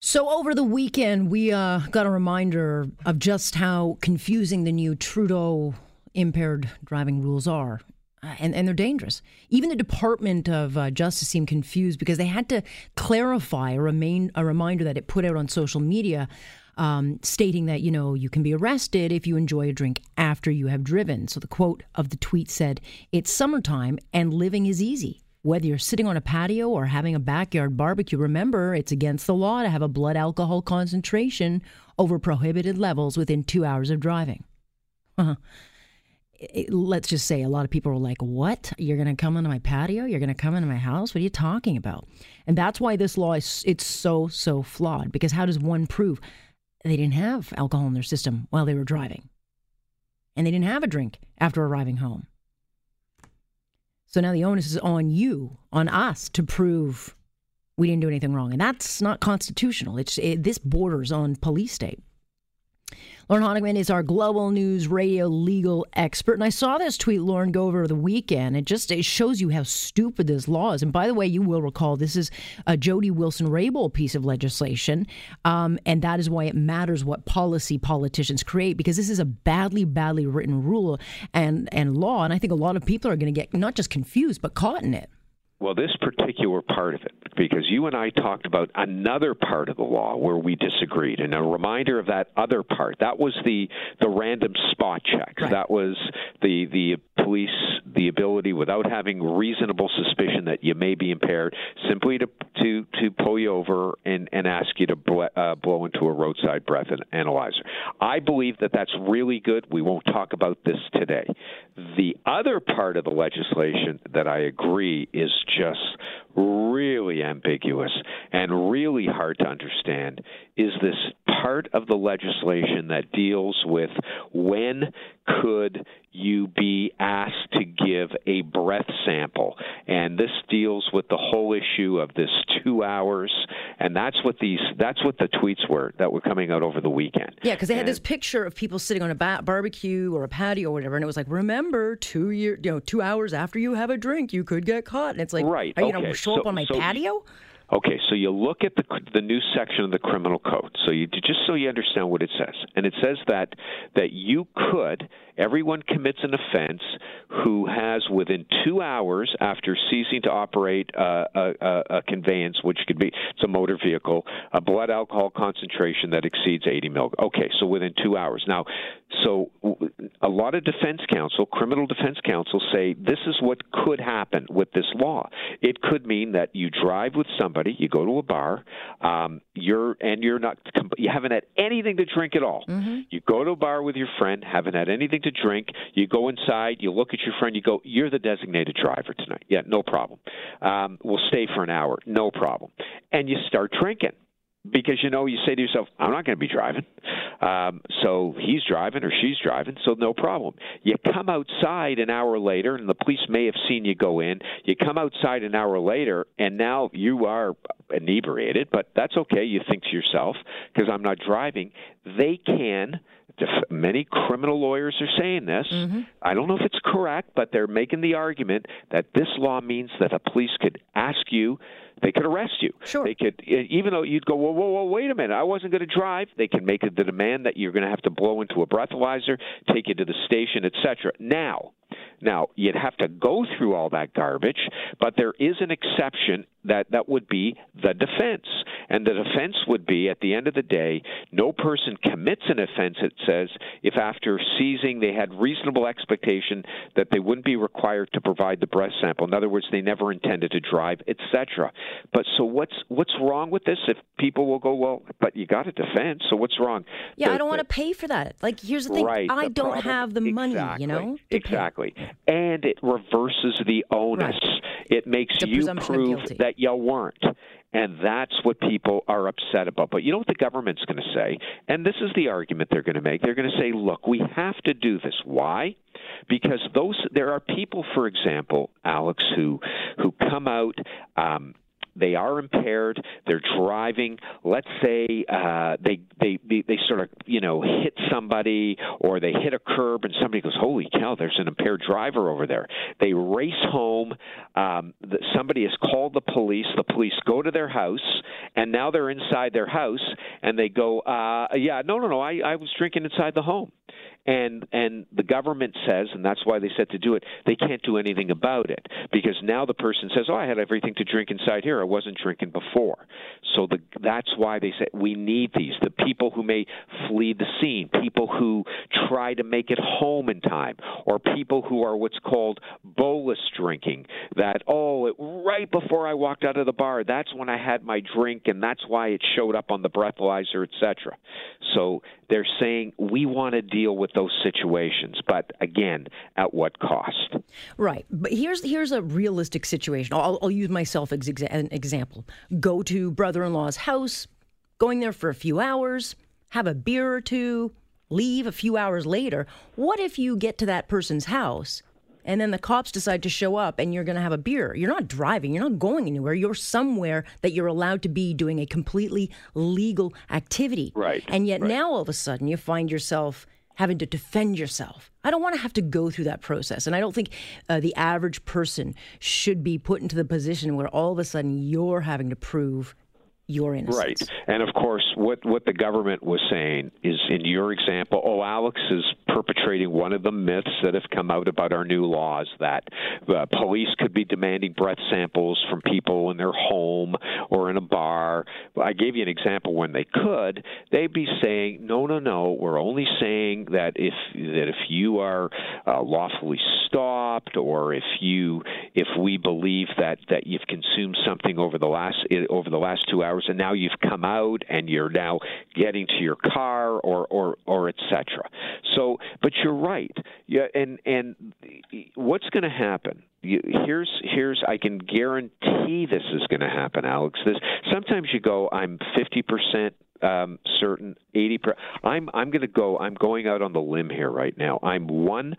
So, over the weekend, we uh, got a reminder of just how confusing the new Trudeau impaired driving rules are. Uh, and, and they're dangerous. Even the Department of uh, Justice seemed confused because they had to clarify a, remain, a reminder that it put out on social media um, stating that, you know, you can be arrested if you enjoy a drink after you have driven. So the quote of the tweet said, It's summertime and living is easy. Whether you're sitting on a patio or having a backyard barbecue, remember it's against the law to have a blood alcohol concentration over prohibited levels within two hours of driving. Uh-huh. It, let's just say a lot of people are like, What? You're going to come into my patio? You're going to come into my house? What are you talking about? And that's why this law is it's so, so flawed because how does one prove they didn't have alcohol in their system while they were driving? And they didn't have a drink after arriving home. So now the onus is on you, on us, to prove we didn't do anything wrong, and that's not constitutional. It's it, this borders on police state. Lorne Honickman is our global news radio legal expert. And I saw this tweet, Lorne, go over the weekend. It just it shows you how stupid this law is. And by the way, you will recall this is a Jody Wilson Raybould piece of legislation. Um, and that is why it matters what policy politicians create, because this is a badly, badly written rule and, and law. And I think a lot of people are going to get not just confused, but caught in it. Well, this particular part of it, because you and I talked about another part of the law where we disagreed, and a reminder of that other part. That was the the random spot checks. Right. That was the the police the ability, without having reasonable suspicion that you may be impaired, simply to to to pull you over and and ask you to blow, uh, blow into a roadside breath analyzer. I believe that that's really good. We won't talk about this today. The other part of the legislation that I agree is just really ambiguous and really hard to understand is this part of the legislation that deals with when could you be asked to give a breath sample and this deals with the whole issue of this 2 hours and that's what these that's what the tweets were that were coming out over the weekend. Yeah, cuz they had this picture of people sitting on a ba- barbecue or a patio or whatever and it was like remember 2 year you know 2 hours after you have a drink you could get caught and it's like right. you okay. to show so, up on my so patio? Okay, so you look at the the new section of the criminal code. So you just so you understand what it says, and it says that that you could everyone commits an offense who has within two hours after ceasing to operate uh, a, a, a, conveyance, which could be it's a motor vehicle, a blood alcohol concentration that exceeds 80 mil. Okay, so within two hours. Now, so a lot of defense counsel, criminal defense counsel, say this is what could happen with this law. It could mean that you drive with somebody, you go to a bar, um, you're and you're not you haven't had anything to drink at all. Mm-hmm. You go to a bar with your friend, haven't had anything to drink. You go inside, you look at your friend, you go, "You're the designated driver tonight." Yeah, no problem. Um, we'll stay for an hour, no problem. And you start drinking because you know you say to yourself, "I'm not going to be driving." Um, so he's driving or she's driving, so no problem. You come outside an hour later, and the police may have seen you go in. You come outside an hour later, and now you are inebriated, but that's okay. You think to yourself, because I'm not driving. They can many criminal lawyers are saying this. Mm-hmm. I don't know if it's correct, but they're making the argument that this law means that the police could ask you, they could arrest you. Sure. They could, even though you'd go, whoa, whoa, whoa, wait a minute, I wasn't going to drive. They can make the demand that you're going to have to blow into a breathalyzer, take you to the station, etc. Now, now, you'd have to go through all that garbage, but there is an exception that that would be the defense. And the defense would be at the end of the day, no person commits an offense, it says, if after seizing they had reasonable expectation that they wouldn't be required to provide the breath sample. In other words, they never intended to drive, etc. But so what's what's wrong with this if people will go, well, but you got a defense, so what's wrong? Yeah, the, I don't want to pay for that. Like here's the thing, right, I the don't problem, have the money, exactly, you know? Exactly. And it reverses the onus. Right. It makes the you prove that you weren't. And that's what people are upset about. But you know what the government's going to say? And this is the argument they're going to make. They're going to say, look, we have to do this. Why? Because those there are people, for example, Alex, who who come out um, they are impaired. They're driving. Let's say uh, they, they they they sort of you know hit somebody or they hit a curb and somebody goes, "Holy cow! There's an impaired driver over there." They race home. Um, the, somebody has called the police. The police go to their house, and now they're inside their house, and they go, uh, "Yeah, no, no, no. I, I was drinking inside the home." and and the government says, and that's why they said to do it. They can't do anything about it because now the person says, "Oh, I had everything to drink inside here. Wasn't drinking before." So the, that's why they said we need these. The people who may flee the scene, people who try to make it home in time, or people who are what's called bolus drinking. That oh, it, right before I walked out of the bar, that's when I had my drink, and that's why it showed up on the breathalyzer, etc. So they're saying we want to deal with those situations, but again, at what cost? Right. But here's here's a realistic situation. I'll, I'll use myself as an example. Go to brother-in-law's house, going there for a few hours, have a beer or two, leave a few hours later. What if you get to that person's house and then the cops decide to show up and you're going to have a beer. You're not driving, you're not going anywhere. You're somewhere that you're allowed to be doing a completely legal activity. Right. And yet right. now all of a sudden you find yourself having to defend yourself. I don't want to have to go through that process. And I don't think uh, the average person should be put into the position where all of a sudden you're having to prove your innocence. Right. And of course, what, what the government was saying is in your example, oh, Alex is perpetrating one of the myths that have come out about our new laws that uh, police could be demanding breath samples from people in their home or in a bar. I gave you an example when they could. They'd be saying, no, no, no, we're only saying that if that if you are uh, lawfully stopped or if you if we believe that that you've consumed something over the last over the last two hours and now you've come out and you're now getting to your car or or or etc. So, but you're right. Yeah, and and what's going to happen? You, here's here's I can guarantee this is going to happen, Alex. This sometimes you go, I'm 50 percent um, certain 80 per, I'm I'm going to go I'm going out on the limb here right now. I'm 100%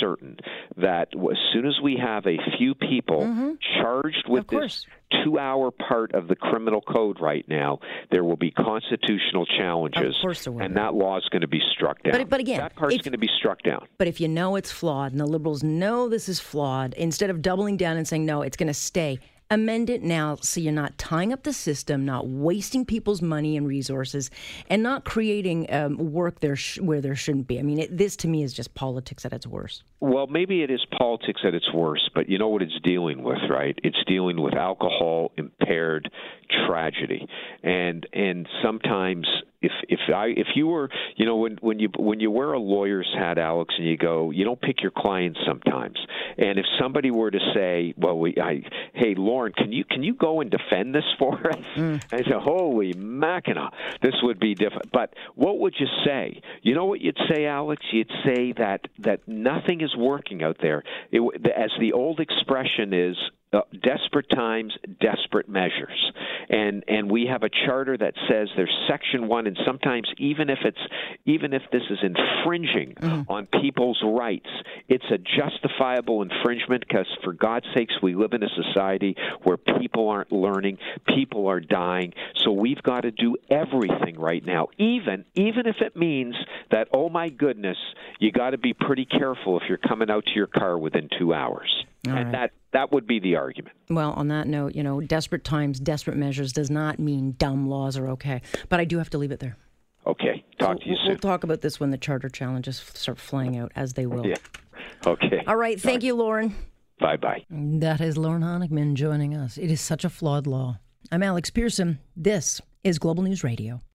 certain that as soon as we have a few people mm-hmm. charged with this 2-hour part of the criminal code right now, there will be constitutional challenges and that law is going to be struck down. But, but again, that part's going to be struck down. But if you know it's flawed and the liberals know this is flawed, instead of doubling down and saying no, it's going to stay amend it now so you're not tying up the system, not wasting people's money and resources, and not creating um, work there sh- where there shouldn't be. I mean, it, this to me is just politics at its worst. Well, maybe it is politics at its worst, but you know what it's dealing with, right? It's dealing with alcohol impaired tragedy, and and sometimes if if I if you were you know when when you when you wear a lawyer's hat, Alex, and you go, you don't pick your clients sometimes. And if somebody were to say, well, we, I, hey, Lorne, can you can you go and defend this for us? Mm. I say, holy macina, this would be different. But what would you say? You know what you'd say, Alex? You'd say that that nothing is working out there. It, as the old expression is, uh, desperate times, desperate measures, and and we have a charter that says there's section one, and sometimes even if it's even if this is infringing mm-hmm. on people's rights, it's a justifiable infringement because for God's sakes, we live in a society where people aren't learning, people are dying, so we've got to do everything right now, even even if it means that oh my goodness, you got to be pretty careful if you're coming out to your car within two hours. All and right. that that would be the argument. Well, on that note, you know, desperate times, desperate measures does not mean dumb laws are okay. But I do have to leave it there. Okay. Talk we'll, to you soon. We'll talk about this when the charter challenges start flying out, as they will. Yeah. Okay. All right. Thank you, Lorne. Bye bye. That is Lorne Honickman joining us. It is such a flawed law. I'm Alex Pearson. This is Global News Radio.